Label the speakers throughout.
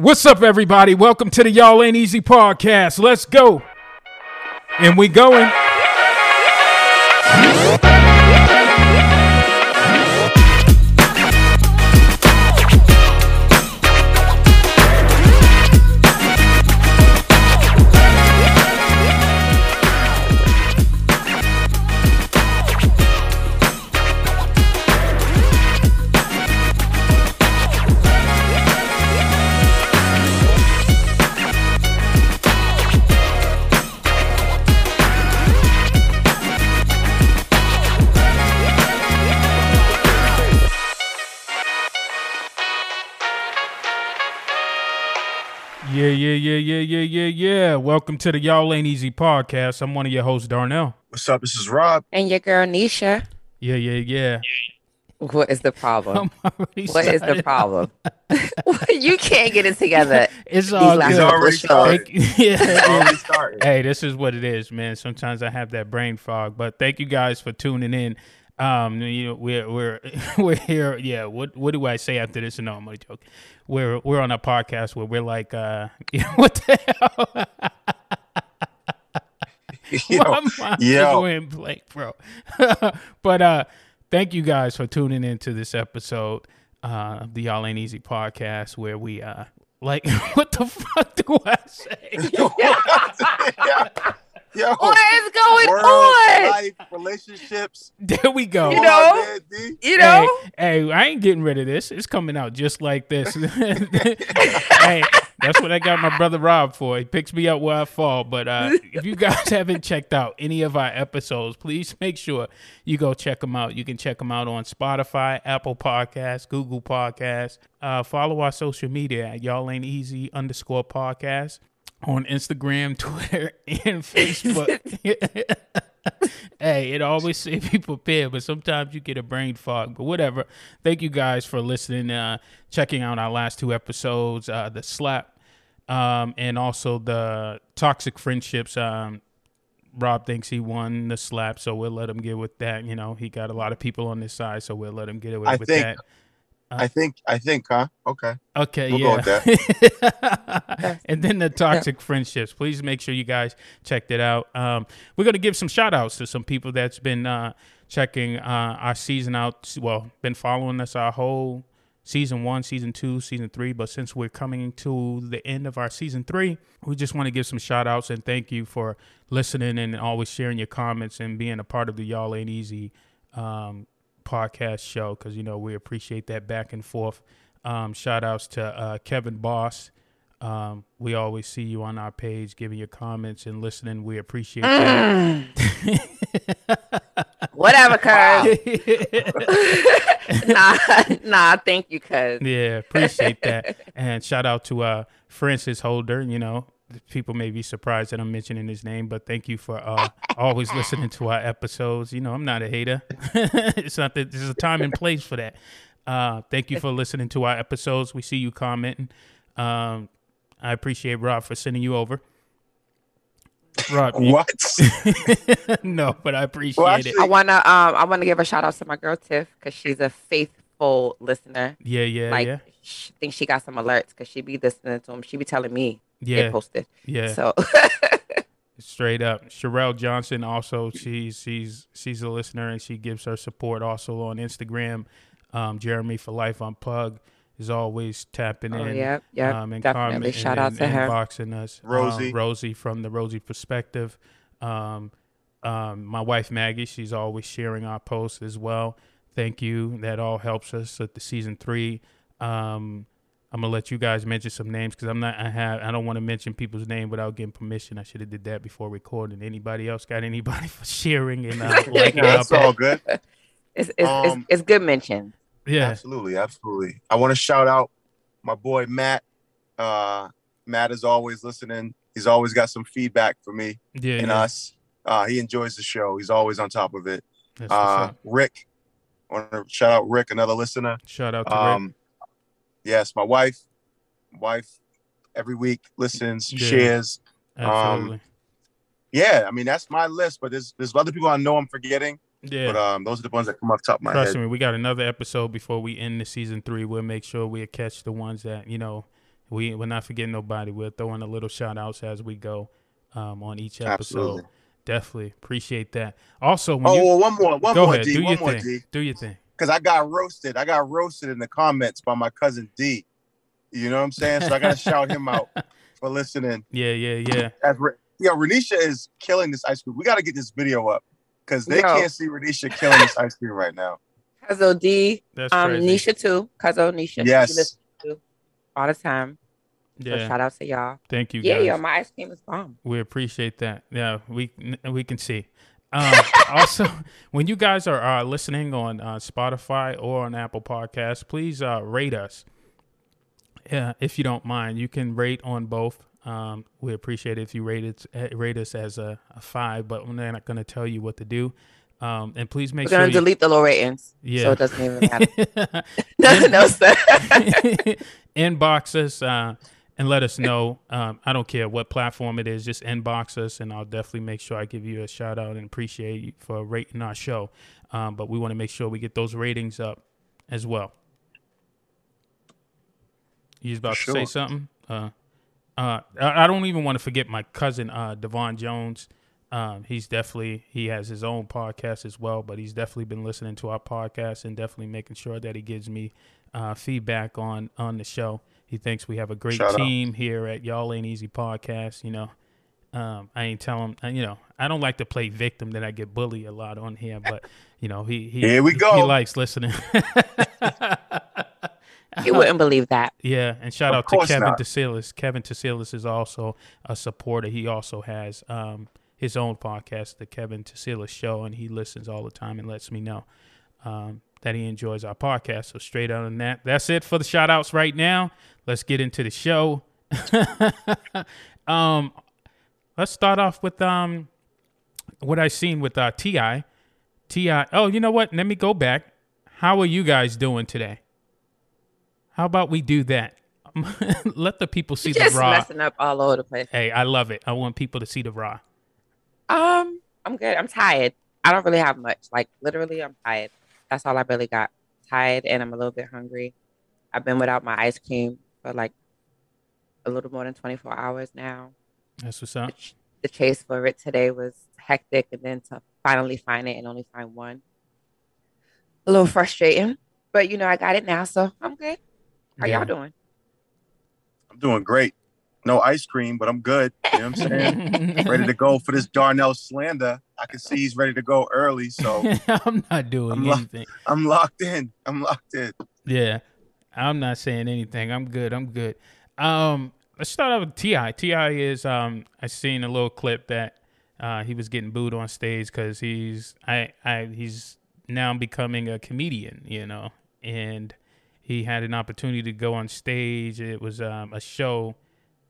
Speaker 1: What's up, everybody? Welcome to the Y'all Ain't Easy podcast. Let's go. And we going. Welcome to the Y'all Ain't Easy podcast. I'm one of your hosts, Darnell.
Speaker 2: What's up? This is Rob.
Speaker 3: And your girl Nisha.
Speaker 1: Yeah, yeah, yeah.
Speaker 3: What is the problem?
Speaker 1: I'm already
Speaker 3: What is the problem? you can't get it together.
Speaker 1: It's all
Speaker 3: last
Speaker 1: good.
Speaker 3: couple
Speaker 2: already started.
Speaker 1: Thank- yeah.
Speaker 2: Already started.
Speaker 1: hey, this is what it is, man. Sometimes I have that brain fog, but thank you guys for tuning in. Um, you know, we're we're we're here. Yeah, what what do I say after this? No, I'm only joking. We're we're on a podcast where we're like, uh, what the hell?
Speaker 2: Yo,
Speaker 1: My mind
Speaker 2: yo.
Speaker 1: is went blank, bro. but uh, thank you guys for tuning into this episode uh, of the Y'all Ain't Easy podcast, where we uh, like, what the fuck do I say?
Speaker 2: Yo,
Speaker 3: What is going
Speaker 2: world,
Speaker 3: on?
Speaker 2: life, relationships.
Speaker 1: There we go.
Speaker 3: You know?
Speaker 2: on.
Speaker 3: You know?
Speaker 1: Hey, hey, I ain't getting rid of this. It's coming out just like this. hey, that's what I got my brother Rob for. He picks me up where I fall. But uh, if you guys haven't checked out any of our episodes, please make sure you go check them out. You can check them out on Spotify, Apple Podcasts, Google Podcasts. Uh, follow our social media at y'all ain't easy underscore podcast on Instagram, Twitter, and Facebook. hey, it always say be prepared, but sometimes you get a brain fog. But whatever. Thank you guys for listening, uh, checking out our last two episodes, uh, the slap, um, and also the toxic friendships. Um, Rob thinks he won the slap, so we'll let him get with that. You know, he got a lot of people on his side, so we'll let him get away with,
Speaker 2: I
Speaker 1: with
Speaker 2: think-
Speaker 1: that.
Speaker 2: I think. I think. Huh? Okay.
Speaker 1: Okay,
Speaker 2: We'll go
Speaker 1: yeah. and then the toxic friendships. Please make sure you guys checked it out. Um, we're gonna give some shout outs to some people that's been uh, checking uh, our season out. Well, been following us our whole season one, season two, season three. But since we're coming to the end of our season three, we just want to give some shout outs and thank you for listening and always sharing your comments and being a part of the Y'all Ain't Easy um, podcast show because you know we appreciate that back and forth. Um, shout outs to uh, Kevin Boss. Um, we always see you on our page giving your comments and listening. We appreciate that.
Speaker 3: Whatever, cuz. nah, nah, thank you, cuz.
Speaker 1: yeah, appreciate that. And shout out to uh, Francis Holder. You know, people may be surprised that I'm mentioning his name, but thank you for uh, always listening to our episodes. You know, I'm not a hater. it's not that there's a time and place for that. Uh, thank you for listening to our episodes. We see you commenting. Um, I appreciate Rob for sending you over. Rob,
Speaker 2: What?
Speaker 1: no, but I appreciate
Speaker 2: Well,
Speaker 1: it.
Speaker 3: I wanna um I wanna give a shout out to my girl Tiff because she's a faithful listener.
Speaker 1: Yeah, yeah,
Speaker 3: like
Speaker 1: yeah,
Speaker 3: she think she got some alerts because she be listening to them. She be telling me
Speaker 1: yeah,
Speaker 3: get posted.
Speaker 1: yeah.
Speaker 3: So
Speaker 1: Straight up, Sherelle Johnson also she's she's she's a listener and she gives her support also on Instagram. Um, Jeremy for Life on Pug is always tapping
Speaker 3: oh
Speaker 1: in.
Speaker 3: yeah, yeah,
Speaker 1: um, and
Speaker 3: definitely.
Speaker 1: commenting
Speaker 3: Shout out
Speaker 1: and
Speaker 3: to her.
Speaker 1: inboxing us.
Speaker 2: Rosie.
Speaker 1: um, Rosie from the Rosie perspective. Um, um, my wife Maggie, she's always sharing our posts as well. Thank you. That all helps us at the season three. Um, I'm gonna let you guys mention some names because I'm not. I have. I don't want to mention people's name without getting permission. I should have did that before recording. Anybody else got anybody for sharing and uh, liking
Speaker 2: Yeah, that's all good.
Speaker 3: It's it's,
Speaker 2: Um,
Speaker 3: it's it's good mention.
Speaker 1: Yeah,
Speaker 2: Absolutely, absolutely. I want to shout out my boy Matt. Uh, Matt is always listening. He's always got some feedback for me
Speaker 1: yeah.
Speaker 2: and
Speaker 1: yeah.
Speaker 2: us. Uh, he enjoys the show. He's always on top of it.
Speaker 1: That's
Speaker 2: Uh. Rick, I want to shout out Rick, another listener.
Speaker 1: Shout out to Rick.
Speaker 2: Um, yes, my wife, wife, every week listens,
Speaker 1: Yeah.
Speaker 2: shares.
Speaker 1: Absolutely.
Speaker 2: Yeah, I mean that's my list, but there's there's other people I know I'm forgetting,
Speaker 1: yeah.
Speaker 2: but um, those are the ones that come off top of my
Speaker 1: Trust
Speaker 2: head.
Speaker 1: me, we got another episode before we end the season three. We'll make sure we catch the ones that you know we we're not forgetting nobody. We're throwing a little shout outs as we go um, on each episode.
Speaker 2: Absolutely.
Speaker 1: Definitely appreciate that. Also, when
Speaker 2: Oh,
Speaker 1: you
Speaker 2: well, one more, one
Speaker 1: go
Speaker 2: more,
Speaker 1: ahead,
Speaker 2: D,
Speaker 1: do
Speaker 2: one
Speaker 1: your
Speaker 2: more,
Speaker 1: thing.
Speaker 2: D.
Speaker 1: Do your thing.
Speaker 2: Because I got roasted. I got roasted in the comments by my cousin D. You know what I'm saying? So I got to shout him out for listening.
Speaker 1: Yeah, yeah, yeah.
Speaker 2: As Re- Yo, Renisha is killing this ice cream. We got to get this video up because they
Speaker 3: Yo.
Speaker 2: can't see Renisha killing this ice cream right now.
Speaker 3: Cuzzo D,
Speaker 1: That's
Speaker 3: um,
Speaker 1: crazy.
Speaker 3: Nisha too. Cuzzo Nisha.
Speaker 2: Yes.
Speaker 3: She to all the time. So
Speaker 1: Yeah,
Speaker 3: shout out to y'all.
Speaker 1: thank you
Speaker 3: Yeah,
Speaker 1: guys.
Speaker 3: yo, my ice cream is bomb.
Speaker 1: We appreciate that. Yeah, we we can see. Um, also, when you guys are uh, listening on uh, Spotify or on Apple Podcasts, please uh, rate us. Yeah, if you don't mind, you can rate on both. Um, we appreciate it if you rate it uh, rate us as a, a five, but we're not going to tell you what to do. Um, and please make
Speaker 3: We're
Speaker 1: sure
Speaker 3: gonna
Speaker 1: you,
Speaker 3: delete the low ratings.
Speaker 1: Yeah.
Speaker 3: So it doesn't even matter. no, no, sir.
Speaker 1: inbox us uh, and let us know. Um, I don't care what platform it is, just inbox us, and I'll definitely make sure I give you a shout out and appreciate you for rating our show. Um, but we want to make sure we get those ratings up as well. You was about
Speaker 2: For
Speaker 1: to say something? Uh, uh, I, don't even want to forget my cousin uh, Devon Jones. Um, he's definitely he has his own podcast as well, but he's definitely been listening to our podcast and definitely making sure that he gives me uh, feedback on on the show. He thinks we have a great
Speaker 2: Shout out.
Speaker 1: team here at Y'all Ain't Easy Podcast. You know, um, I ain't tell him. You know, I don't like to play victim that I get bullied a lot on here, but you know, he he
Speaker 2: Here we
Speaker 1: he-
Speaker 2: go.
Speaker 1: He likes listening.
Speaker 3: You wouldn't believe that.
Speaker 1: Yeah, and shout
Speaker 2: Of
Speaker 1: out to Kevin
Speaker 2: not.
Speaker 1: DeSilis. Kevin DeSilis is also a supporter. He also has um, his own podcast, the Kevin DeSilis Show, and he listens all the time and lets me know um, that he enjoys our podcast. So straight out on that, that's it for the shout outs right now. Let's get into the show. um, let's start off with um, what I seen with uh, Ti. Ti. Oh, you know what? Let me go back. How are you guys doing today? How about we do that? Let the people see
Speaker 3: Just
Speaker 1: the raw.
Speaker 3: messing up all over the place.
Speaker 1: Hey, I love it. I want people to see the raw.
Speaker 3: Um, I'm good. I'm tired. I don't really have much. Like literally, I'm tired. That's all I really got. Tired, and I'm a little bit hungry. I've been without my ice cream for like a little more than 24 hours now.
Speaker 1: That's what's up.
Speaker 3: the chase for it today was hectic, and then to finally find it and only find one, a little frustrating. But you know, I got it now, so I'm good. How
Speaker 1: Yeah.
Speaker 3: y'all doing?
Speaker 2: I'm doing great. No ice cream, but I'm good. You know what I'm saying? ready to go for this Darnell slander. I can see he's ready to go early, so
Speaker 1: I'm not doing
Speaker 2: I'm lo-
Speaker 1: anything.
Speaker 2: I'm locked in. I'm locked in.
Speaker 1: Yeah, I'm not saying anything. I'm good. I'm good. Um, let's start off with Ti. Ti is um, I seen a little clip that uh, he was getting booed on stage because he's I I he's now becoming a comedian, you know, and he had an opportunity to go on stage. It was um, a show,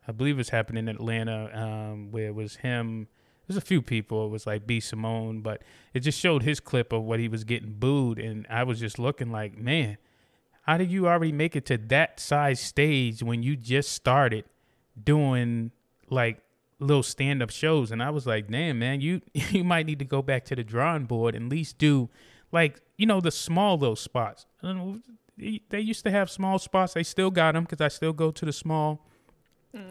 Speaker 1: I believe it was happening in Atlanta, um, where it was him. There's a few people. It was like B Simone, but it just showed his clip of what he was getting booed, and I was just looking like, man, how did you already make it to that size stage when you just started doing like little stand up shows? And I was like, damn, man, you you might need to go back to the drawing board and at least do like you know the small little spots. I don't know, they- used to have small spots. They still got them because I still go to the small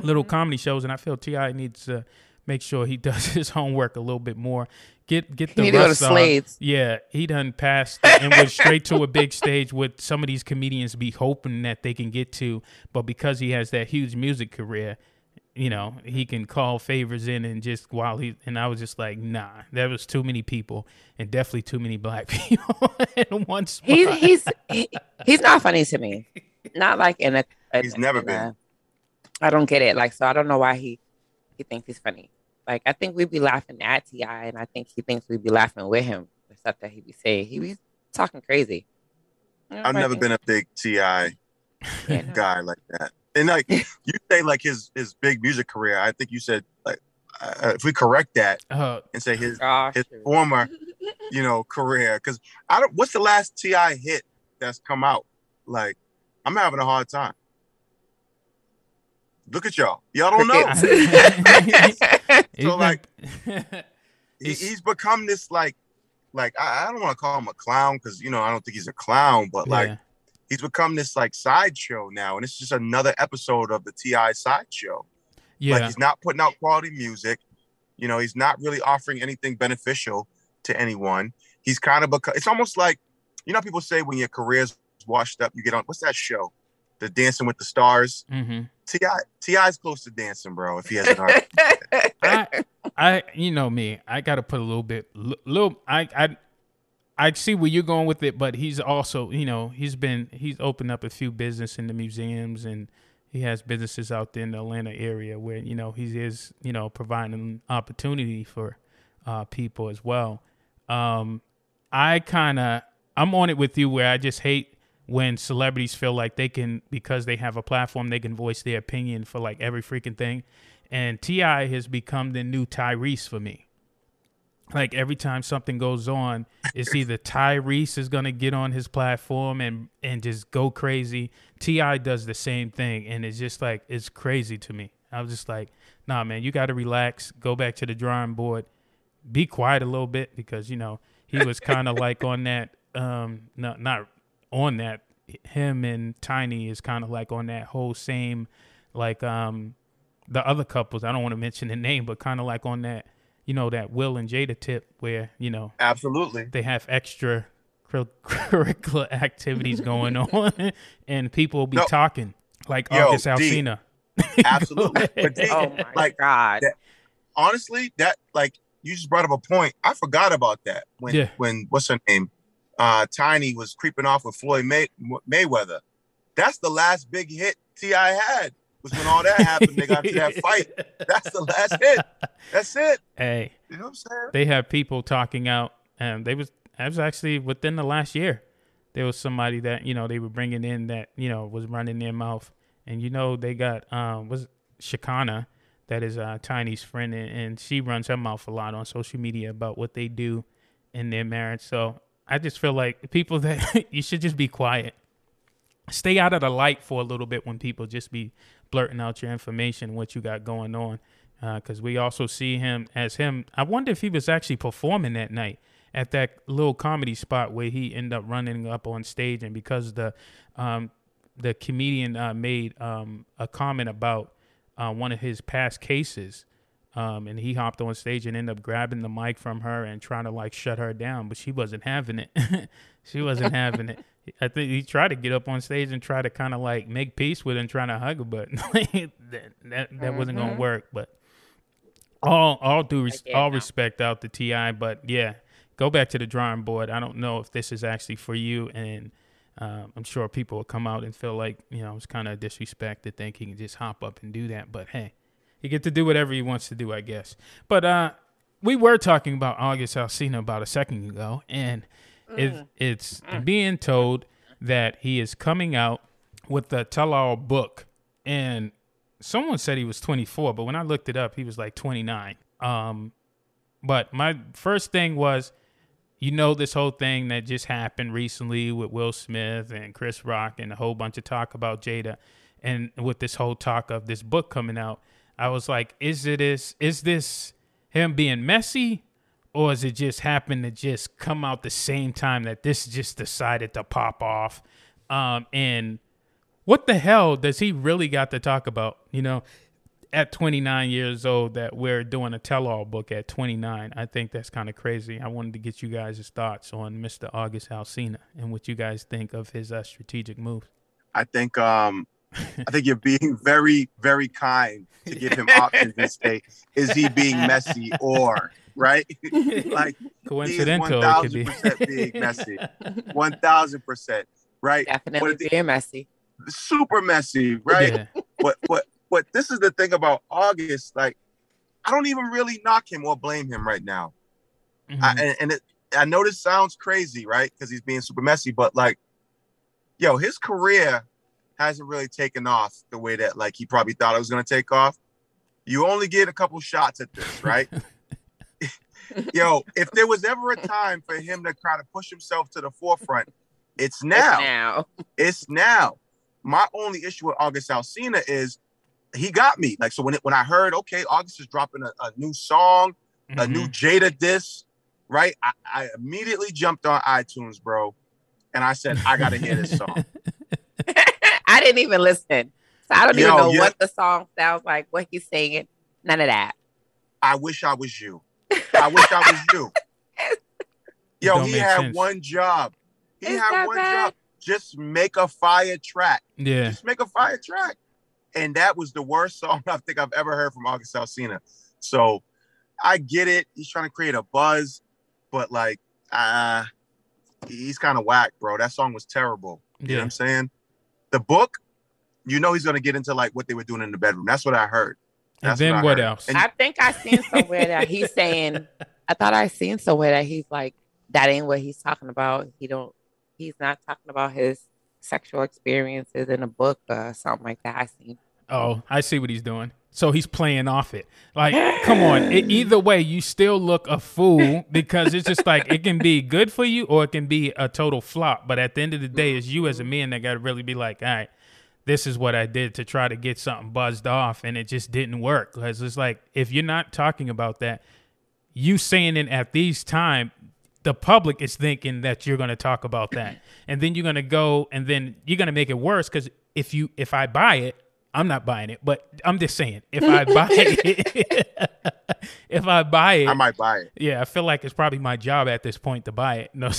Speaker 1: little mm-hmm. comedy shows, and I feel Ti needs to make sure he does his homework a little bit more. Get get the
Speaker 3: need to go to
Speaker 1: rust off. Yeah, he done passed and went straight to a big stage with some of these comedians be hoping that they can get to, but because he has that huge music career, you know, he can call favors in and just while he and I was just like, nah, there was too many people and definitely too many black people in one spot.
Speaker 3: He's he's he, he's not funny to me. Not like in a. a-
Speaker 2: He's never
Speaker 3: in
Speaker 2: been.
Speaker 3: a- I don't get it. Like so, I don't know why he he thinks he's funny. Like I think we'd be laughing at Ti, and I think he thinks we'd be laughing with him. The stuff that he be saying, he be talking crazy.
Speaker 2: I've never been a big Ti guy like that. And like you say, like his his big music career. I think you said like uh, if we correct that
Speaker 1: uh,
Speaker 2: and say his
Speaker 3: Gosh,
Speaker 2: his former you know career, because I don't. What's the last Ti hit that's come out? Like I'm having a hard time. Look at y'all. Y'all don't know. So, like, He, he's become this like like I, I don't want to call him a clown because you know I don't think he's a clown, but like
Speaker 1: Yeah.
Speaker 2: He's become this like sideshow now, and it's just another episode of the Ti sideshow.
Speaker 1: Yeah.
Speaker 2: Like he's not putting out quality music. You know, he's not really offering anything beneficial to anyone. He's kind of become. It's almost like, you know, people say when your career's washed up, you get on. What's that show? The Dancing with the Stars.
Speaker 1: mm-hmm.
Speaker 2: Ti Ti's close to dancing, bro. If he has an art.
Speaker 1: I, I, you know me. I got to put a little bit, li- little. I, I, I see where you're going with it, but he's also, you know, he's been, he's opened up a few business in the museums, and he has businesses out there in the Atlanta area where you know he is, you know, providing an opportunity for uh, people as well. Um, I kind of, I'm on it with you where I just hate when celebrities feel like they can because they have a platform they can voice their opinion for like every freaking thing and ti has become the new tyrese for me like every time something goes on it's either tyrese is going to get on his platform and and just go crazy. Ti does the same thing and it's just like it's crazy to me. I was just like nah man you got to relax go back to the drawing board be quiet a little bit because you know he was kind of like on that um not not on that him and tiny is kind of like on that whole same like um the other couples i don't want to mention the name but kind of like on that you know that will and jada tip where you know
Speaker 2: Absolutely.
Speaker 1: they have extra cur- curricular activities going on and people will be
Speaker 2: No.
Speaker 1: talking like
Speaker 2: Yo,
Speaker 1: august
Speaker 2: D.
Speaker 1: alsina
Speaker 2: Absolutely. But D,
Speaker 3: oh my
Speaker 2: like
Speaker 3: god.
Speaker 2: that- honestly, that like you just brought up a point. I forgot about that when
Speaker 1: Yeah.
Speaker 2: when what's her name, uh, Tiny was creeping off with Floyd May- Mayweather. That's the last big hit Ti had. Was when all that happened. They got to that fight. That's the last hit. That's it.
Speaker 1: hey
Speaker 2: You know what I'm saying?
Speaker 1: they have people talking out and they was that was actually within the last year there was somebody that you know they were bringing in that you know was running their mouth and you know they got um was Shekinah that is uh Tiny's friend and, and she runs her mouth a lot on social media about what they do in their marriage so I just feel like people that you should just be quiet stay out of the light for a little bit when people just be blurting out your information what you got going on because we also see him as him. I wonder if he was actually performing that night at that little comedy spot where he ended up running up on stage and because the um, the comedian uh, made um, a comment about uh, one of his past cases um, and he hopped on stage and ended up grabbing the mic from her and trying to like shut her down but she wasn't having it. She wasn't having it I think he tried to get up on stage and try to kind of like make peace with and trying to hug her, but that that, that wasn't gonna
Speaker 3: Mhm.
Speaker 1: work. But all all due res- all
Speaker 3: now.
Speaker 1: respect out to Ti, but yeah, go back to the drawing board. I don't know if this is actually for you, and um, I'm sure people will come out and feel like you know it's kind of disrespect to think he can just hop up and do that. But hey, he get to do whatever he wants to do, I guess. But uh, we were talking about August Alsina about a second ago, and it, it's being told that he is coming out with the tell-all book, and someone said he was 24, but when I looked it up, he was like 29. Um, but my first thing was, you know, this whole thing that just happened recently with Will Smith and Chris Rock and a whole bunch of talk about Jada, and with this whole talk of this book coming out, I was like, is it is is this him being messy, or is it just happened to just come out the same time that this just decided to pop off? Um, and what the hell does he really got to talk about? You know, at 29 years old, that we're doing a tell-all book at 29. I think that's kind of crazy. I wanted to get you guys' thoughts on Mr. August Alsina and what you guys think of his uh, strategic moves.
Speaker 2: I think um I think you're being very, very kind to give him options and say, is he being messy or right? like
Speaker 1: Coincidental,
Speaker 2: he
Speaker 1: could be.
Speaker 2: 1000% being messy. One thousand percent. Right?
Speaker 3: Definitely
Speaker 2: What if
Speaker 3: being messy.
Speaker 2: Super messy, right?
Speaker 1: Yeah.
Speaker 2: But but but this is the thing about August. Like, I don't even really knock him or blame him right now.
Speaker 1: Mhm.
Speaker 2: I, and, and it, I know this sounds crazy, right? Because he's being super messy, but like, yo, his career hasn't really taken off the way that like he probably thought it was gonna take off. You only get a couple shots at this, right? yo, if there was ever a time for him to kind of push himself to the forefront, it's now.
Speaker 3: Now.
Speaker 2: It's now. My only issue with August Alsina is he got me. Like so when it, when I heard okay, August is dropping a, a new song, a new
Speaker 1: Mhm.
Speaker 2: Jada disc, right? I, I immediately jumped on iTunes, bro, and I said I gotta hear this song.
Speaker 3: I didn't even listen. So I don't
Speaker 2: Yo,
Speaker 3: even know
Speaker 2: yeah.
Speaker 3: what the song sounds like, what he's singing. None of that.
Speaker 2: I wish I was you. I wish I was you. Yo, he had
Speaker 1: sense.
Speaker 2: one job. He
Speaker 3: Is
Speaker 2: had one
Speaker 3: bad?
Speaker 2: job. Just make a fire track.
Speaker 1: Yeah.
Speaker 2: Just make a fire track. And that was the worst song I think I've ever heard from August Alsina. So I get it. He's trying to create a buzz, but like, uh, he's kind of whack, bro. That song was terrible. You know what
Speaker 1: Yeah.
Speaker 2: I'm saying? The book, you know, he's gonna get into like what they were doing in the bedroom. That's what I heard.
Speaker 1: And then
Speaker 2: what
Speaker 1: what else?
Speaker 2: And-
Speaker 3: I think I seen somewhere that he's saying. I thought I seen somewhere that he's like that ain't what he's talking about. He don't. He's not talking about his sexual experiences in a book or something like that. I seen.
Speaker 1: Oh, I see what he's doing. So he's playing off it. Like, come on. E- either way, you still look a fool because it's just like it can be good for you or it can be a total flop. But at the end of the day, it's you as a man that got to really be like, all right, this is what I did to try to get something buzzed off, and it just didn't work. Because it's like if you're not talking about that, you saying it at these time, the public is thinking that you're going to talk about that, and then you're going to go and then you're going to make it worse. Because if you if I buy it, I'm not buying it, but I'm just saying if I buy it, if I buy it,
Speaker 2: I might buy it.
Speaker 1: yeah, I feel like it's probably my job at this point to buy it. No,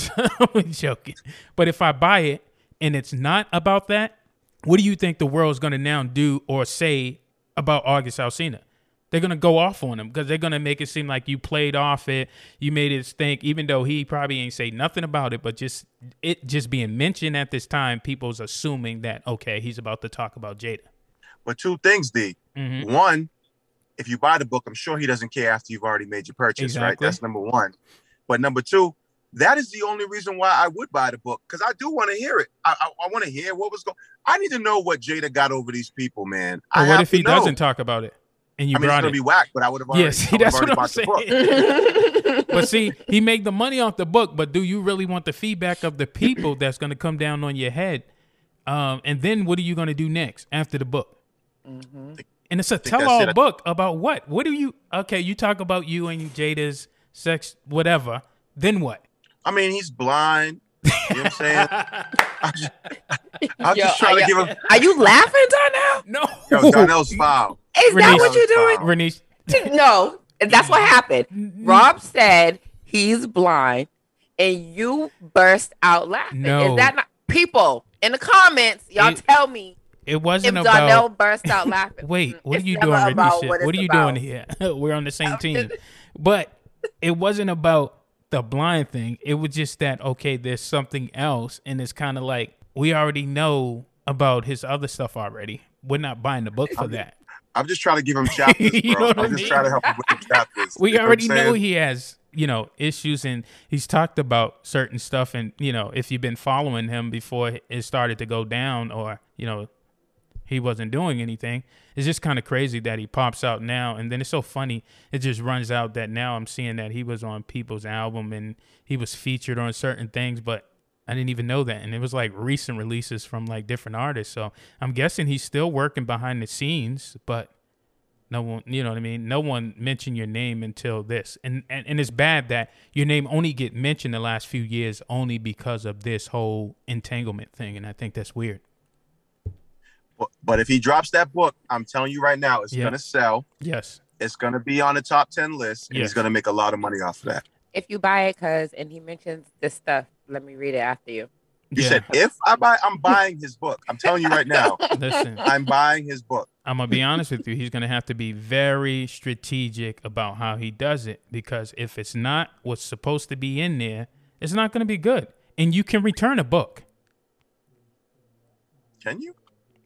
Speaker 1: I'm joking. But if I buy it and it's not about that, what do you think the world's going to now do or say about August Alsina? They're going to go off on him because they're going to make it seem like you played off it. You made it stink, even though he probably ain't say nothing about it, but just it just being mentioned at this time, people's assuming that, okay, he's about to talk about Jada.
Speaker 2: But two things, D.
Speaker 1: hmm
Speaker 2: One, if you buy the book, I'm sure he doesn't care after you've already made your purchase, right? That's number one. But number two, that is the only reason why I would buy the book because I do want to hear it. I, I, I want to hear what was going. I need to know what Jada got over these people, man. I
Speaker 1: But what if he doesn't talk about it and you
Speaker 2: I mean, it's gonna
Speaker 1: it?
Speaker 2: be whack, but I would have already.
Speaker 1: Yeah, see,
Speaker 2: I
Speaker 1: that's what I'm
Speaker 2: the book.
Speaker 1: saying. but see, he made the money off the book, but do you really want the feedback of the people that's going to come down on your head? Um, and then what are you going to do next after the book?
Speaker 3: Mm-hmm.
Speaker 1: And it's a tell-all book about what? What do you? Okay, you talk about you and Jada's sex, whatever. Then what?
Speaker 2: I mean, he's blind. You know what I'm saying? I'm just, I'm
Speaker 3: Yo,
Speaker 2: just trying to
Speaker 3: are
Speaker 2: give him.
Speaker 3: Are you laughing, Darnell?
Speaker 1: no,
Speaker 2: Yo, Darnell's foul.
Speaker 3: Is that what you're doing?
Speaker 1: Renice,
Speaker 3: No, that's what happened. Rob said he's blind, and you burst out laughing.
Speaker 1: No.
Speaker 3: Is that not people in the comments? Y'all
Speaker 1: It-
Speaker 3: tell me
Speaker 1: it
Speaker 3: if
Speaker 1: wasn't
Speaker 3: Darnell
Speaker 1: about.
Speaker 3: burst out laughing.
Speaker 1: Wait, mm, what
Speaker 3: It's
Speaker 1: are you
Speaker 3: never
Speaker 1: doing,
Speaker 3: about
Speaker 1: Renisha?
Speaker 3: what
Speaker 1: What, are you
Speaker 3: about.
Speaker 1: doing here? We're on the same team. But it wasn't about the blind thing. It was just that okay, there's something else, and it's kind of like we already know about his other stuff already. We're not buying the book for that.
Speaker 2: I'm just trying to give him chapters, bro.
Speaker 1: You know what I
Speaker 2: I'm just trying to help him with the chapters.
Speaker 1: We
Speaker 2: You know
Speaker 1: already
Speaker 2: I'm
Speaker 1: know he has, you know, issues and he's talked about certain stuff and, you know, if you've been following him before it started to go down or, you know, he wasn't doing anything. It's just kind of crazy that he pops out now and then it's so funny. It just runs out that now I'm seeing that he was on people's album and he was featured on certain things, but I didn't even know that. And it was like recent releases from like different artists. So I'm guessing he's still working behind the scenes, but no one, you know what I mean? No one mentioned your name until this. And, and and it's bad that your name only get mentioned the last few years only because of this whole entanglement thing. And I think that's weird.
Speaker 2: But, but if he drops that book, I'm telling you right now, it's
Speaker 1: Yeah.
Speaker 2: gonna sell.
Speaker 1: Yes.
Speaker 2: It's gonna be on the top ten list, and
Speaker 1: Yes.
Speaker 2: he's gonna make a lot of money off of that.
Speaker 3: if you buy it, cause and he mentions this stuff. Let me read it after you.
Speaker 2: You
Speaker 1: yeah.
Speaker 2: said if I buy, I'm buying his book. I'm telling you right now,
Speaker 1: Listen,
Speaker 2: I'm buying his book.
Speaker 1: I'm gonna be honest with you. He's gonna have to be very strategic about how he does it because if it's not what's supposed to be in there, it's not gonna be good. And you can return a book.
Speaker 2: Can you?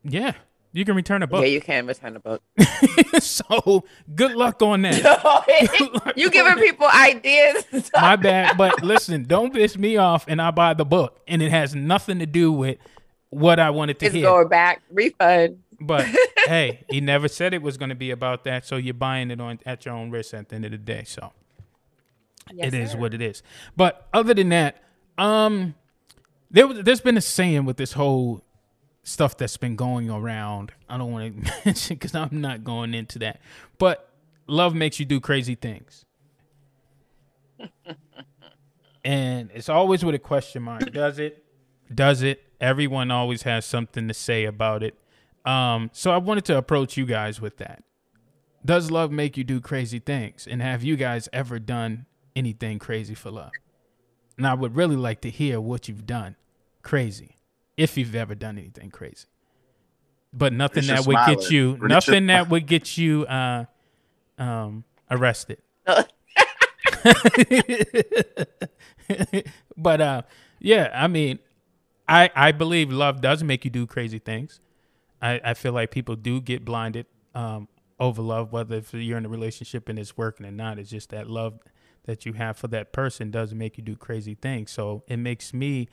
Speaker 1: Yeah, you can return a book.
Speaker 3: Yeah, you can return a book.
Speaker 1: so good luck on that.
Speaker 3: you giving people ideas.
Speaker 1: My bad. But listen, don't piss me off and I buy the book and it has nothing to do with what I wanted to
Speaker 3: It's
Speaker 1: hear.
Speaker 3: going back. Refund.
Speaker 1: But hey, he never said it was going to be about that. So you're buying it on at your own risk at the end of the day. So
Speaker 3: Yes,
Speaker 1: it is
Speaker 3: sir.
Speaker 1: what it is. But other than that, um, there was there's been a saying with this whole stuff that's been going around. I don't want to mention because I'm not going into that. But love makes you do crazy things. and it's always with a question mark. Does it? Does it? Everyone always has something to say about it. Um, so I wanted to approach you guys with that. Does love make you do crazy things? And have you guys ever done anything crazy for love? And I would really like to hear what you've done crazy, if you've ever done anything crazy. But nothing that would get you, nothing that would get you uh, um, arrested. but uh, yeah, I mean, I I believe love does make you do crazy things. I, I feel like people do get blinded um, over love, whether if you're in a relationship and it's working or not. It's just that love that you have for that person does make you do crazy things. So it makes me,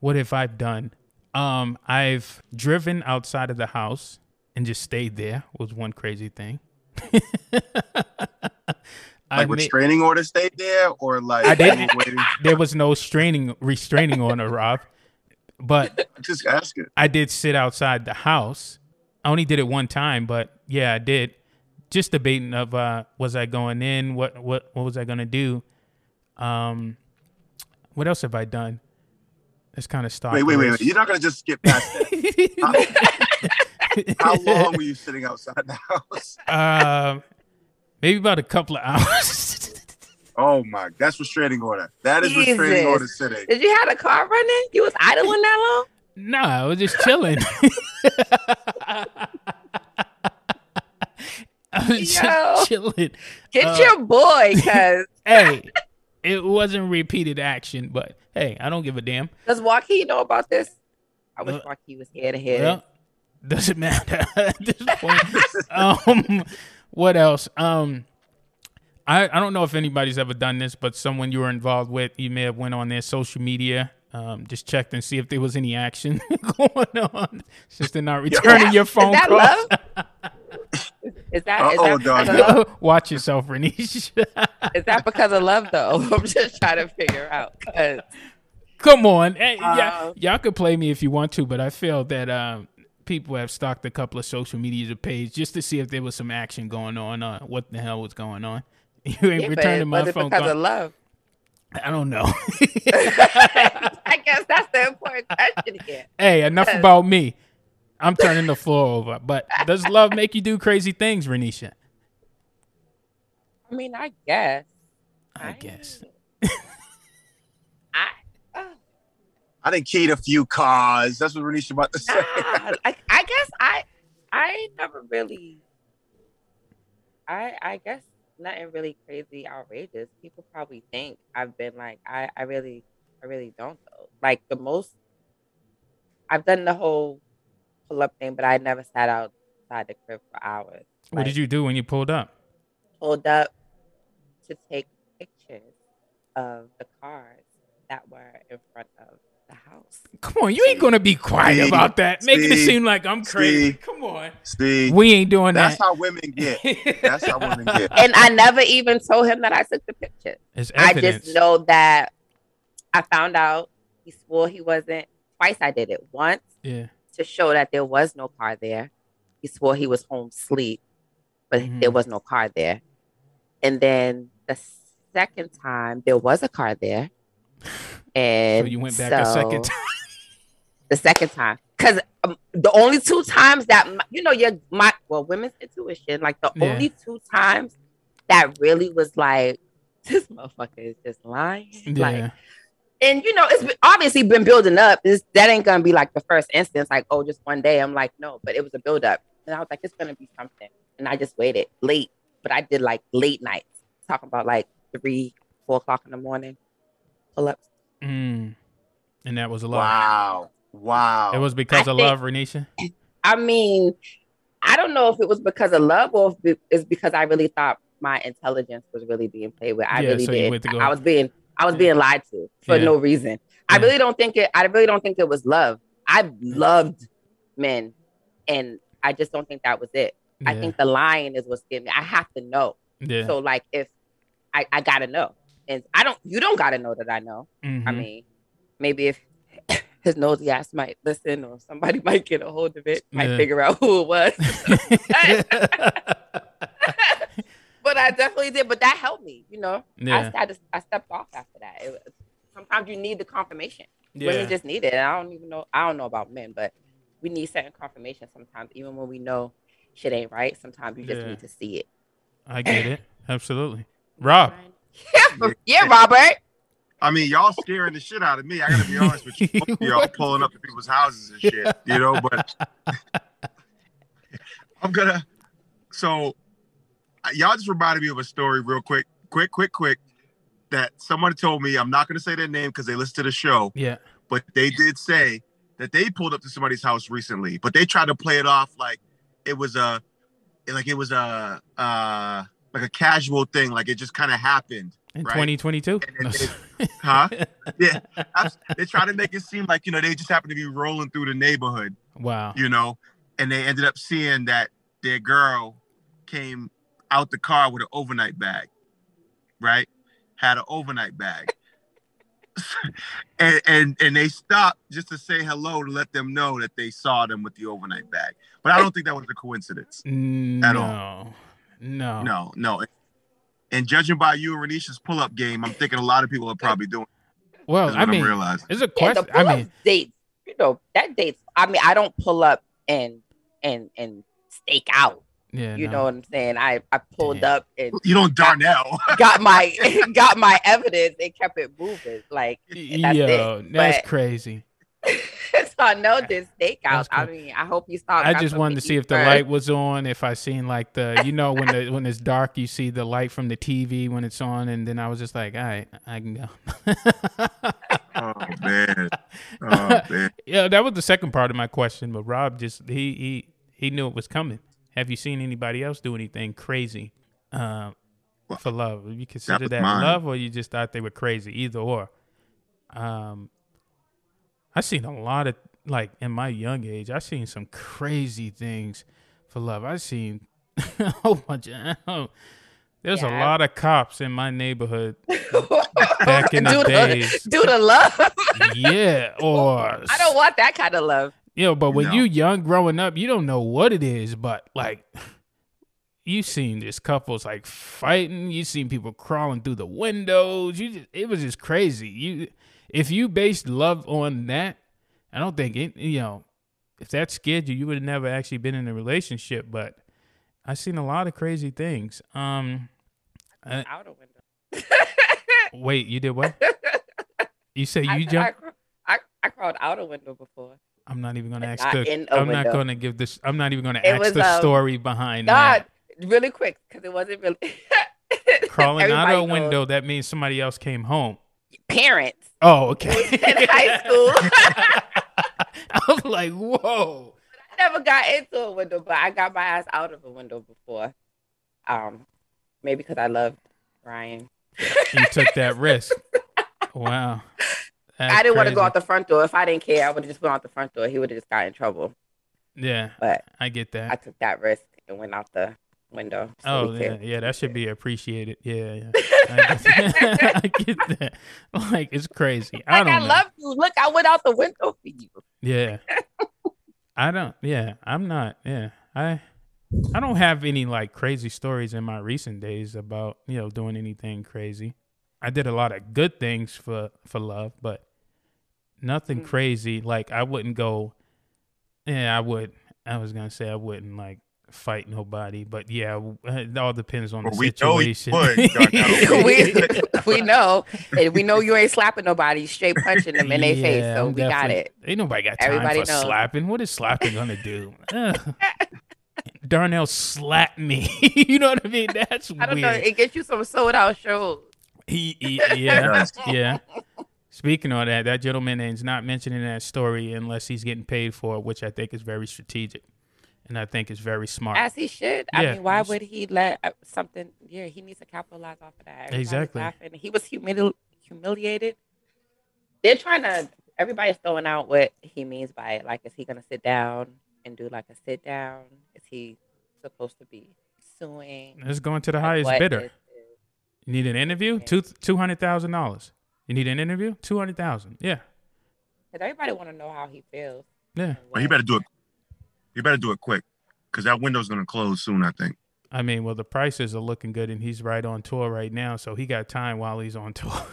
Speaker 1: what have I done? Um, I've driven outside of the house and just stayed there was one crazy thing. I
Speaker 2: Like
Speaker 1: ma-
Speaker 2: restraining order stayed there, or like
Speaker 1: I didn't. there was no straining restraining order, Rob. But
Speaker 2: Just ask it.
Speaker 1: I did sit outside the house. I only did it one time, but yeah, I did. Just debating of uh was I going in? What what what was I gonna do? Um what else have I done? It's kind of stopped.
Speaker 2: Wait, wait, wait, wait. You're not gonna just skip past that. How long were you sitting outside the house?
Speaker 1: Um maybe about a couple of hours.
Speaker 2: Oh my, that's restraining order. That is restraining
Speaker 3: Jesus.
Speaker 2: order sitting.
Speaker 3: Did you have a car running? You was idling that long?
Speaker 1: no, I was just chilling. I was
Speaker 3: Yo.
Speaker 1: just chilling.
Speaker 3: Get
Speaker 1: Uh,
Speaker 3: your boy, cause
Speaker 1: hey, it wasn't repeated action, but hey, I don't give a damn.
Speaker 3: does Joaquin know about this? I wish
Speaker 1: Uh,
Speaker 3: Joaquin was here to hear.
Speaker 1: Well, doesn't matter at this point. um, what else? Um, I I don't know if anybody's ever done this, but someone you were involved with, you may have went on their social media. Um, just checked and see if there was any action going on. Since they're not returning your phone
Speaker 3: is that
Speaker 1: calls.
Speaker 3: love? Is that, is,
Speaker 2: Uh-oh,
Speaker 3: that because of
Speaker 2: dog.
Speaker 3: love?
Speaker 1: Watch yourself, Renish.
Speaker 3: is that because of love though? I'm just trying to figure out.
Speaker 1: Come on, hey, yeah,
Speaker 3: Uh,
Speaker 1: y'all could play me if you want to, but I feel that um, people have stalked a couple of social media pages just to see if there was some action going on. Uh, what the hell was going on? You ain't
Speaker 3: yeah,
Speaker 1: returning my
Speaker 3: was it
Speaker 1: phone
Speaker 3: because
Speaker 1: call.
Speaker 3: of love?
Speaker 1: I don't know.
Speaker 3: I guess that's the important question here.
Speaker 1: hey, enough about me. I'm turning the floor over. But does love make you do crazy things, Renisha?
Speaker 3: I mean, I guess.
Speaker 1: I guess.
Speaker 3: I. Uh,
Speaker 2: I didn't keyed a few cars. That's what Renisha about to say.
Speaker 3: nah, I, I guess I. I never really. I I guess nothing really crazy outrageous. People probably think I've been like I I really I really don't though. Like the most. I've done the whole pull up thing, but I never sat outside the crib for hours.
Speaker 1: What did you do when you pulled up?
Speaker 3: pulled up to take pictures of the cars that were in front of the house.
Speaker 1: Come on, you ain't gonna be quiet
Speaker 2: See?
Speaker 1: about that, making it seem like I'm crazy.
Speaker 2: See?
Speaker 1: Come on,
Speaker 2: See,
Speaker 1: we ain't doing
Speaker 2: that's
Speaker 1: that.
Speaker 2: That's how women get. That's how women get.
Speaker 3: And I never even told him that I took the picture.
Speaker 1: It's
Speaker 3: I just know that I found out he swore he wasn't. Twice I did it. Once
Speaker 1: Yeah.
Speaker 3: To show that there was no car there. He swore he was home sleep, but
Speaker 1: Mhm.
Speaker 3: there was no car there. And then the second time there was a car there. And
Speaker 1: So you went back a second time.
Speaker 3: the second time because um, the only two times that m- you know your my well women's intuition like the
Speaker 1: Yeah.
Speaker 3: only two times that really was like this motherfucker is just lying like
Speaker 1: Yeah.
Speaker 3: And you know it's obviously been building up this that ain't gonna be like the first instance like oh just one day i'm like no but it was a build up and i was like it's gonna be something and i just waited late but i did like late nights talking about like three four o'clock in the morning pull ups
Speaker 1: Mm. And that was a lot.
Speaker 2: Wow. Wow.
Speaker 1: It was because
Speaker 3: I
Speaker 1: of
Speaker 3: think-
Speaker 1: love, Renisha.
Speaker 3: I mean, I don't know if it was because of love or if it's because I really thought my intelligence was really being played with. I
Speaker 1: Yeah,
Speaker 3: really
Speaker 1: so
Speaker 3: did.
Speaker 1: went to go-
Speaker 3: I was being I was
Speaker 1: Yeah.
Speaker 3: being lied to for
Speaker 1: Yeah.
Speaker 3: no reason. I really don't think it. I really don't think it was love. I loved men, and I just don't think that was it. I think the lying is what's getting me. I have to know. So like, if I I gotta know, and I don't. You don't gotta know that I know. I
Speaker 1: Mhm.
Speaker 3: mean, maybe if his nosy ass might listen or somebody might get a hold of it, might
Speaker 1: Yeah.
Speaker 3: figure out who it was. but I definitely did. But that helped me, you know. I
Speaker 1: yeah.
Speaker 3: had to, I stepped off after that. It was, sometimes you need the confirmation.
Speaker 1: Yeah.
Speaker 3: Women just need it. And I don't even know. I don't know about men, but we need certain confirmation sometimes, even when we know shit ain't right. Sometimes you just
Speaker 1: Yeah.
Speaker 3: need to see it.
Speaker 1: I get it. Absolutely. Rob.
Speaker 3: Yeah, yeah, Robert.
Speaker 2: I mean, y'all scaring the shit out of me. I gotta be honest with you. Y'all pulling up to people's houses and shit, you know. But I'm gonna. So, y'all just reminded me of a story, real quick, quick, quick, quick. That someone told me. I'm not gonna say their name because they listened to the show,
Speaker 1: Yeah.
Speaker 2: but they did say that they pulled up to somebody's house recently, but they tried to play it off like it was a, like it was a, uh, like a casual thing, like it just kind of happened.
Speaker 1: In
Speaker 2: Right.
Speaker 1: 2022.
Speaker 2: And Huh? Yeah. They try to make it seem like you know they just happened to be rolling through the neighborhood,
Speaker 1: wow.
Speaker 2: you know, and they ended up seeing that their girl came out the car with an overnight bag, right? Had an overnight bag, and and and they stopped just to say hello to let them know that they saw them with the overnight bag. But I don't think that was a coincidence.
Speaker 1: Mm, no.
Speaker 2: At all.
Speaker 1: No.
Speaker 2: No, no. And judging by you and Renisha's pull-up game, I'm thinking a lot of people are probably doing.
Speaker 1: Well, I
Speaker 2: what
Speaker 1: mean,
Speaker 2: I'm
Speaker 1: it's a
Speaker 3: Yeah,
Speaker 1: question. I mean,
Speaker 3: dates. You know that dates. I mean, I don't pull up and and and stake out.
Speaker 1: Yeah.
Speaker 3: You
Speaker 1: no.
Speaker 3: know what I'm saying? I I pulled
Speaker 1: Damn.
Speaker 3: up and
Speaker 2: You don't Darnell.
Speaker 3: got my got my evidence and kept it moving. Like that's
Speaker 1: Yo,
Speaker 3: it.
Speaker 1: that's
Speaker 3: But-
Speaker 1: crazy.
Speaker 3: so I know this stakeout.
Speaker 1: That's
Speaker 3: I mean, I hope you stop.
Speaker 1: I just wanted to see if the light was on. If I seen like the, you know, when the when it's dark, you see the light from the TV when it's on, and then I was just like, all right, I can go.
Speaker 2: Oh man. Oh man.
Speaker 1: yeah, that was the second part of my question. But Rob just he he he knew it was coming. Have you seen anybody else do anything crazy uh,
Speaker 2: Well,
Speaker 1: for love? Would you consider
Speaker 2: was
Speaker 1: that, love, or you just thought they were crazy? Either or. Um, I seen a lot of like in my young age. I've seen some crazy things for love. I've seen a whole bunch of. There's a lot of cops in my neighborhood back in the
Speaker 3: do
Speaker 1: days.
Speaker 3: The, do the love.
Speaker 1: yeah, or
Speaker 3: I don't want that kind of love.
Speaker 1: You know, but when
Speaker 2: No.
Speaker 1: you young growing up, you don't know what it is, but like you seen this couples like fighting, you seen people crawling through the windows. You just, it was just crazy. You if you based love on that, I don't think it you know, if that scared you, you would have never actually been in a relationship, but I seen a lot of crazy things. Um Uh,
Speaker 3: Out a window.
Speaker 1: wait, you did what? You said
Speaker 3: I,
Speaker 1: you
Speaker 3: said
Speaker 1: jumped?
Speaker 3: I, I, I crawled out a window before.
Speaker 1: I'm not even gonna ask
Speaker 3: not
Speaker 1: the. I'm not gonna give this. I'm not even gonna
Speaker 3: It
Speaker 1: ask
Speaker 3: was,
Speaker 1: the
Speaker 3: um,
Speaker 1: story behind that.
Speaker 3: Really quick, because it wasn't really.
Speaker 1: Crawling out
Speaker 3: Everybody
Speaker 1: a window. That means somebody else came home.
Speaker 3: Parents
Speaker 1: Oh, okay.
Speaker 3: in high school.
Speaker 1: I was like, whoa.
Speaker 3: I never got into a window, but I got my ass out of a window before. Um, maybe because I loved Ryan.
Speaker 1: You took that risk. Wow. That's
Speaker 3: I didn't want to go out the front door. If I didn't care, I would have just went out the front door. He would have just got in trouble.
Speaker 1: Yeah,
Speaker 3: But
Speaker 1: I get that.
Speaker 3: I took that risk and went out the window. so
Speaker 1: Oh yeah, yeah. That should be appreciated. Yeah, yeah. I get that. I get that. Like it's crazy. I
Speaker 3: Like
Speaker 1: don't
Speaker 3: I
Speaker 1: know.
Speaker 3: love you. Look, I went out the window for you.
Speaker 1: Yeah. I don't yeah, I'm not yeah. I I don't have any like crazy stories in my recent days about, you know, doing anything crazy. I did a lot of good things for for love, but nothing
Speaker 3: Mm.
Speaker 1: crazy. Like I wouldn't go Yeah, I would I was going to say I wouldn't like fight nobody, but yeah, it all depends on the
Speaker 2: Well, we know
Speaker 1: situation.
Speaker 2: would, Darnell.
Speaker 3: we, we know, we know you ain't slapping nobody, straight punching them in their face. So
Speaker 1: I'm
Speaker 3: we got it.
Speaker 1: Ain't nobody got time
Speaker 3: Everybody
Speaker 1: for
Speaker 3: knows.
Speaker 1: slapping. What is slapping gonna do? Darnell slapped me. you know what I mean? That's
Speaker 3: I don't
Speaker 1: weird.
Speaker 3: know. It gets you some sold out shows.
Speaker 1: He, he- yeah, yeah. Speaking of that, that gentleman is not mentioning that story unless he's getting paid for it, which I think is very strategic, and I think is very smart.
Speaker 3: As he should. I
Speaker 1: Yeah.
Speaker 3: mean, why would he let uh, something? Yeah, he needs to capitalize off of that.
Speaker 1: Exactly.
Speaker 3: laughing. He was humili- humiliated. They're trying to. Everybody's throwing out what he means by it. Like, is he gonna sit down and do like a sit down? Is he supposed to be suing?
Speaker 1: Let's go the
Speaker 3: Like,
Speaker 1: highest bidder.
Speaker 3: is it?
Speaker 1: You need an interview? Two two hundred thousand dollars. You need an interview? Two hundred thousand. Yeah,
Speaker 3: Because everybody want to know how he feels.
Speaker 1: yeah.
Speaker 3: and
Speaker 2: Well, you better do it. You better do it quick, because that window's gonna close soon. I think.
Speaker 1: I mean, well, the prices are looking good, and he's right on tour right now, so he got time while he's on tour.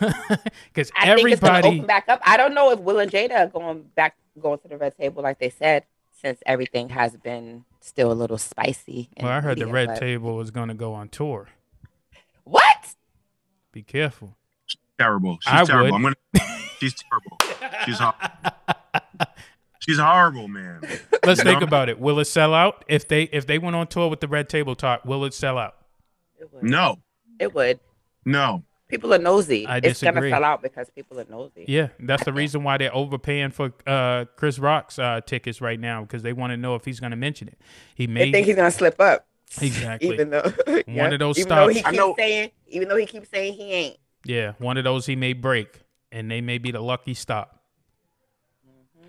Speaker 1: Because
Speaker 3: I think it's
Speaker 1: everybody,
Speaker 3: open back up. I don't know if Will and Jada are going back going to the red table like they said, since everything has been still a little spicy.
Speaker 1: well, I heard the Red
Speaker 3: but-
Speaker 1: Table was going to go on tour.
Speaker 3: What?
Speaker 1: Be careful.
Speaker 2: Terrible. She's
Speaker 1: I
Speaker 2: terrible.
Speaker 1: would.
Speaker 2: I'm gonna. She's terrible. She's horrible. She's horrible, man.
Speaker 1: Let's
Speaker 2: You
Speaker 1: think
Speaker 2: know?
Speaker 1: about it. Will it sell out if they if they went on tour with the Red Table Talk? Will it sell out?
Speaker 3: It would.
Speaker 2: No,
Speaker 3: It would.
Speaker 2: no.
Speaker 3: People are nosy.
Speaker 1: I
Speaker 3: it's gonna sell out because people are nosy.
Speaker 1: Yeah, that's the reason why they're overpaying for uh, Chris Rock's uh, tickets right now because they want to know if he's going to mention it. He may
Speaker 3: They
Speaker 1: may
Speaker 3: think he's gonna slip up.
Speaker 1: exactly.
Speaker 3: Even though
Speaker 1: One of those
Speaker 3: even though he
Speaker 1: stops-
Speaker 2: I
Speaker 3: keeps
Speaker 2: know-
Speaker 3: saying, even though he keeps saying he ain't.
Speaker 1: Yeah, one of those he may break, and they may be the lucky stop.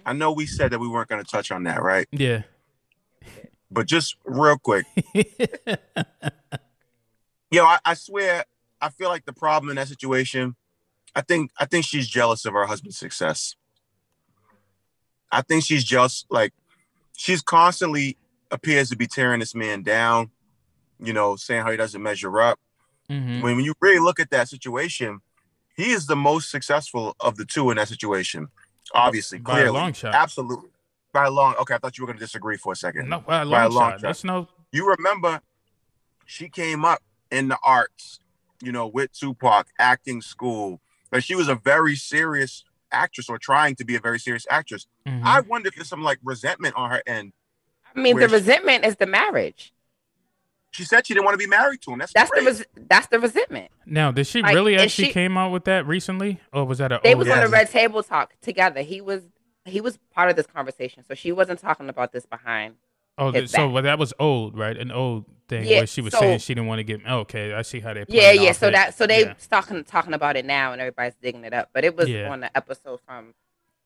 Speaker 2: I know we said that we weren't going to touch on that, right?
Speaker 1: Yeah.
Speaker 2: But just real quick, yo, I, I swear, I feel like the problem in that situation. I think I think she's jealous of her husband's success. I think she's just like she's constantly appears to be tearing this man down, you know, saying how he doesn't measure up.
Speaker 1: Hmm
Speaker 2: When, when you really look at that situation, he is the most successful of the two in that situation. Obviously,
Speaker 1: By a
Speaker 2: clearly,
Speaker 1: long shot.
Speaker 2: absolutely, by a long. Okay, I thought you were going to disagree for a second.
Speaker 1: No, by a
Speaker 2: By a
Speaker 1: long,
Speaker 2: long
Speaker 1: shot.
Speaker 2: shot.
Speaker 1: That's no.
Speaker 2: You remember, she came up in the arts, you know, with Tupac, acting school, but she was a very serious actress or trying to be a very serious actress.
Speaker 1: mhm.
Speaker 2: I wonder if there's some like resentment on her end.
Speaker 3: I mean, the
Speaker 2: she-
Speaker 3: resentment is the marriage.
Speaker 2: She said she didn't want to be married to him. That's
Speaker 3: That's
Speaker 2: great.
Speaker 3: the res- that's the resentment.
Speaker 1: now, did she
Speaker 3: like,
Speaker 1: really actually
Speaker 3: she-
Speaker 1: came out with that recently, or was that a?
Speaker 3: They
Speaker 1: old
Speaker 3: was on the
Speaker 2: yes.
Speaker 3: red table talk together. He was he was part of this conversation, so she wasn't talking about this behind.
Speaker 1: Oh,
Speaker 3: hit
Speaker 1: th- so
Speaker 3: back.
Speaker 1: well, that was old, right? An old thing
Speaker 3: Yeah,
Speaker 1: where she was
Speaker 3: so-
Speaker 1: saying she didn't want to get. Okay, I see how they.
Speaker 3: Yeah, yeah. So
Speaker 1: it.
Speaker 3: that so they
Speaker 1: Yeah.
Speaker 3: talking talking about it now, and everybody's digging it up. But it was
Speaker 1: Yeah.
Speaker 3: on the episode from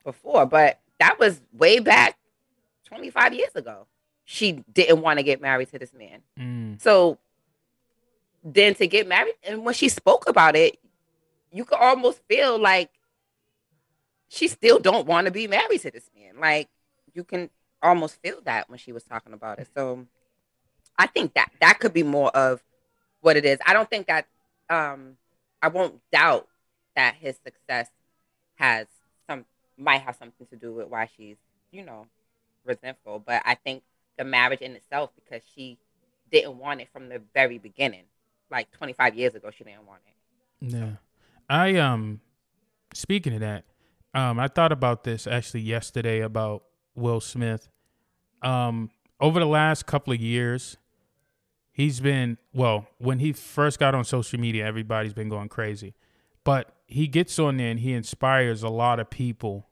Speaker 3: before. But that was way back, twenty five years ago. She didn't want to get married to this man.
Speaker 1: Mm,
Speaker 3: So then to get married, and when she spoke about it, you could almost feel like she still don't want to be married to this man. Like you can almost feel that when she was talking about it. So I think that that could be more of what it is. I don't think that um I won't doubt that his success has some might have something to do with why she's, you know, resentful. But I think the marriage in itself, because she didn't want it from the very beginning. Like 25 years ago, she didn't want it.
Speaker 1: yeah, I um, speaking of that, um, I thought about this actually yesterday about Will Smith. Um, over the last couple of years, he's been well. When he first got on social media, everybody's been going crazy, but he gets on there and he inspires a lot of people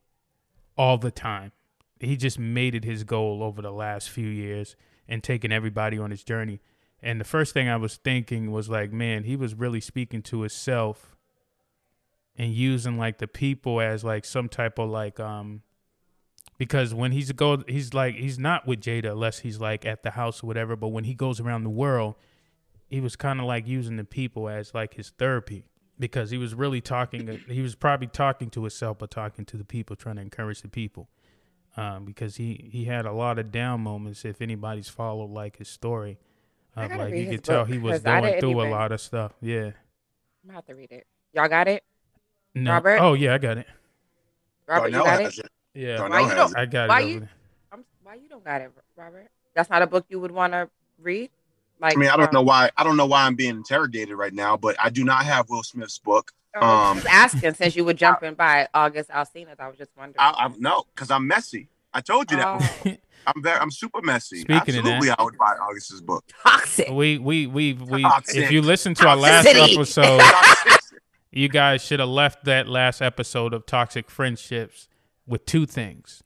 Speaker 1: all the time. He just made it his goal over the last few years and taking everybody on his journey. And the first thing I was thinking was like, man, he was really speaking to himself and using like the people as like some type of like um because when he's go he's like he's not with Jada unless he's like at the house or whatever, but when he goes around the world, he was kind of like using the people as like his therapy because he was really talking he was probably talking to himself but talking to the people trying to encourage the people um, because he he had a lot of down moments if anybody's followed like his story
Speaker 3: I
Speaker 1: like you
Speaker 3: his
Speaker 1: could tell he was going
Speaker 3: didn't
Speaker 1: through a lot of stuff yeah
Speaker 3: I'm gonna have to read it. Y'all got it?
Speaker 1: no.
Speaker 3: Robert?
Speaker 1: oh yeah i got it
Speaker 3: Robert, you got it?
Speaker 2: it.
Speaker 1: yeah
Speaker 2: Darnell
Speaker 3: you don't-
Speaker 2: it.
Speaker 1: i got
Speaker 3: Why
Speaker 1: it
Speaker 3: you- I'm, why you don't got it, Robert? That's not a book you would want to read? Like,
Speaker 2: I mean, I don't
Speaker 3: um,
Speaker 2: know why. I don't know why I'm being interrogated right now, but I do not have Will Smith's book.
Speaker 3: I
Speaker 2: Um,
Speaker 3: was asking since you were jumping by August Alsina. I was just wondering.
Speaker 2: I, I no, because I'm messy. I told you that.
Speaker 3: Oh,
Speaker 2: I'm very. I'm super messy.
Speaker 1: Speaking of that-
Speaker 2: Absolutely, I would buy August's book.
Speaker 3: toxic.
Speaker 1: we we we we
Speaker 2: Toxic.
Speaker 1: if you listen to our last episode you guys should have left that last episode of toxic friendships with two things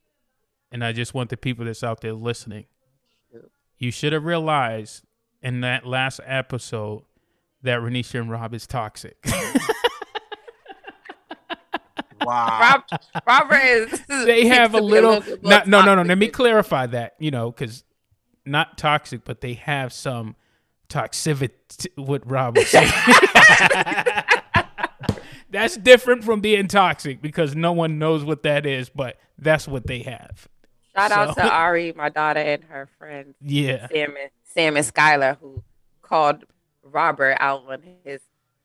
Speaker 1: and i just want the people that's out there listening you should have realized in that last episode that renisha and rob is toxic
Speaker 2: wow.
Speaker 3: Rob, Robert is.
Speaker 1: they have a little,
Speaker 3: bit
Speaker 1: not, no no no let me clarify that you know because not toxic but they have some toxicity what rob was saying that's different from being toxic because no one knows what that is but that's what they have
Speaker 3: Shout out to Ari, my daughter, and her friend.
Speaker 1: yeah
Speaker 3: Sam and Sam and Skylar, who called Robert out on his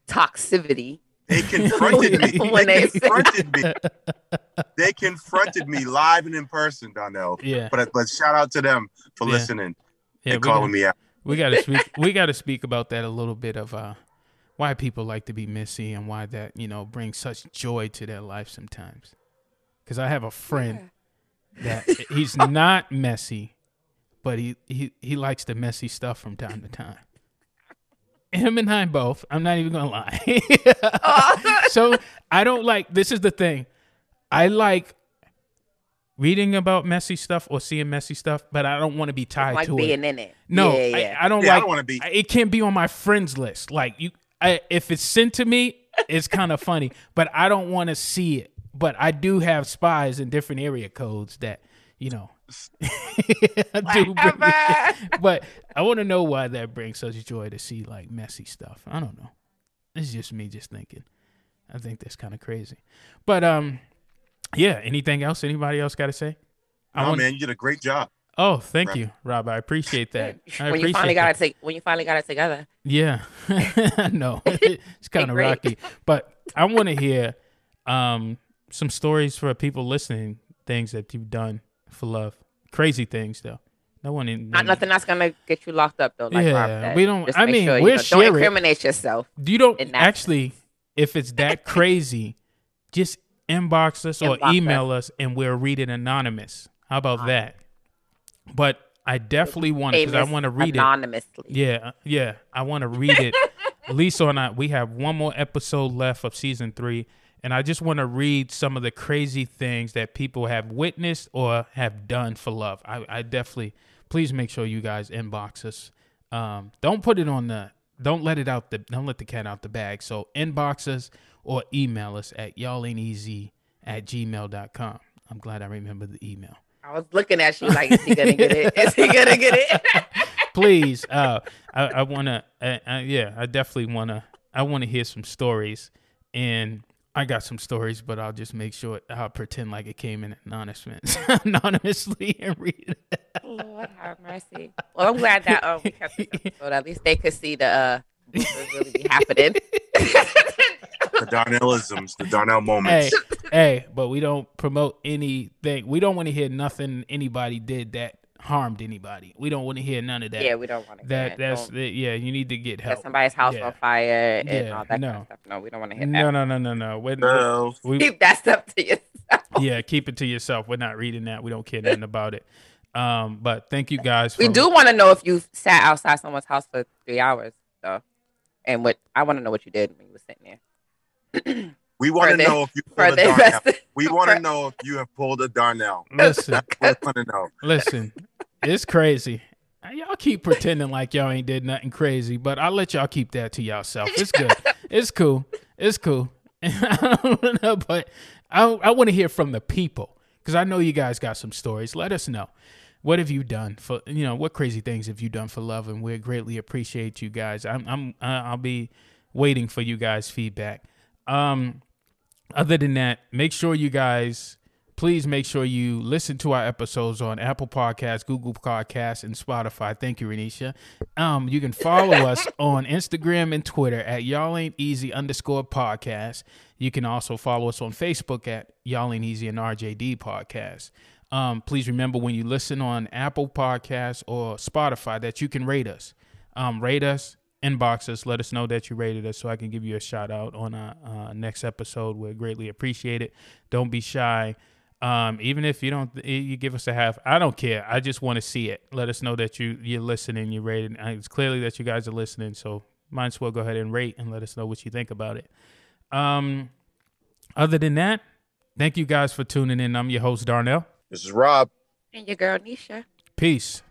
Speaker 3: toxicity.
Speaker 2: They confronted me.
Speaker 3: When
Speaker 2: they
Speaker 3: they
Speaker 2: confronted me. They confronted me live and in person, Darnell.
Speaker 1: Yeah,
Speaker 2: But but shout out to them for
Speaker 1: Yeah.
Speaker 2: listening
Speaker 1: yeah.
Speaker 2: and calling
Speaker 1: gotta,
Speaker 2: me out.
Speaker 1: we gotta speak. we gotta speak about that a little bit of uh, why people like to be messy and why that you know brings such joy to their life sometimes. Because I have a friend that he's not messy, but he, he he likes the messy stuff from time to time. Him and I both. I'm not even gonna lie. so I don't like. This is the thing. I like reading about messy stuff or seeing messy stuff, but I don't want to be tied
Speaker 3: like
Speaker 1: to it.
Speaker 3: Like being in it.
Speaker 1: No,
Speaker 3: yeah, yeah.
Speaker 1: I, I don't
Speaker 2: Yeah, I
Speaker 1: like.
Speaker 2: don't wanna be-
Speaker 1: I- It can't be on my friends list. Like you, I, if it's sent to me, it's kind of funny, but I don't want to see it. But I do have spies in different area codes that you know. I
Speaker 3: Whatever.
Speaker 1: but I want to know why that brings such joy to see like messy stuff. I don't know. It's just me just thinking. I think that's kind of crazy. But um, yeah. Anything else? Anybody else got to say? I
Speaker 2: Oh
Speaker 1: want-
Speaker 2: man, you did a great job.
Speaker 1: Oh, thank
Speaker 2: Rob.
Speaker 1: you, Rob. I appreciate that. I
Speaker 3: when you
Speaker 1: appreciate
Speaker 3: finally got
Speaker 1: that.
Speaker 3: it, to, when you finally got it together.
Speaker 1: Yeah, no, it's kind of rocky. But I want to hear um, some stories for people listening. Things that you've done for love, crazy things though. No one in
Speaker 3: Not nothing that's gonna get you locked up though. Like
Speaker 1: Yeah, we don't-
Speaker 3: Just
Speaker 1: I mean,
Speaker 3: sure, you
Speaker 1: we'll
Speaker 3: know,
Speaker 1: it.
Speaker 3: don't incriminate yourself.
Speaker 1: You don't actually. If it's that crazy, just inbox us or email us, and we'll read it anonymous. How about that? But I definitely want to because I want to read it.
Speaker 3: anonymously.
Speaker 1: Yeah, uh, yeah. I want to read it. Lisa and I, we have one more episode left of season three, and I just want to read some of the crazy things that people have witnessed or have done for love. I, I definitely, please make sure you guys inbox us. Um, don't put it on the, don't let it out the, don't let the cat out the bag. So inbox us or email us at y'all ain't easy at gmail.com. I'm glad I remember the email.
Speaker 3: I was looking at you like, is he gonna get it? Is he gonna get it?
Speaker 1: please uh i, I want to uh, uh, yeah i definitely want to i want to hear some stories and i got some stories but i'll just make sure i'll pretend like it came in anonymous anonymously and read it
Speaker 3: Lord have mercy. Well, I'm glad that um, we kept this episode. At least they could see the uh, what was really be happening.
Speaker 2: The Darnellisms, the Darnell
Speaker 1: hey
Speaker 2: moments.
Speaker 1: hey but we don't promote anything we don't want to hear nothing anybody did that harmed anybody we don't want to hear none of that
Speaker 3: yeah, we don't want to.
Speaker 1: that that's the, yeah you need to get
Speaker 3: set
Speaker 1: help
Speaker 3: somebody's house
Speaker 1: Yeah.
Speaker 3: on fire and
Speaker 1: Yeah,
Speaker 3: all that kind of stuff. No, we don't want to hear
Speaker 1: no
Speaker 3: that.
Speaker 1: no no no no We're-
Speaker 2: No.
Speaker 1: we,
Speaker 3: Keep that stuff to yourself.
Speaker 1: yeah, keep it to yourself. We're not reading that. We don't care nothing about it. Um, but thank you guys. For,
Speaker 3: We do want to know if you sat outside someone's house for three hours, though, and what I want to know what you did when you were sitting there.
Speaker 2: We want to know if you pulled a Darnell. We want to know if you have pulled a Darnell.
Speaker 1: Listen,
Speaker 2: we want to know.
Speaker 1: listen. It's crazy. Y'all keep pretending like y'all ain't did nothing crazy, but I'll let y'all keep that to yourself. It's good. It's cool. It's cool. I don't know, but I I want to hear from the people because I know you guys got some stories. Let us know. What have you done for you know what crazy things have you done for love, and we greatly appreciate you guys. I'm I'm I'll be waiting for you guys' feedback. Um, other than that, make sure you guys please make sure you listen to our episodes on Apple Podcasts, Google Podcasts, and Spotify. Thank you, Renisha. Um, you can follow us on Instagram and Twitter at y'all ain't easy underscore podcast. You can also follow us on Facebook at y'all ain't easy and RJD podcast. Um, please remember when you listen on Apple Podcasts or Spotify that you can rate us. Um, rate us, inbox us, let us know that you rated us so I can give you a shout out on our uh, next episode. We'd greatly appreciate it. Don't be shy. Um, even if you don't, you give us a half. I don't care. I just want to see it. Let us know that you you're listening. You're rated. Uh, It's clearly that you guys are listening. So might as well go ahead and rate and let us know what you think about it. Um, other than that, thank you guys for tuning in. I'm your host Darnell.
Speaker 2: This is Rob.
Speaker 3: And your girl Nisha.
Speaker 1: Peace.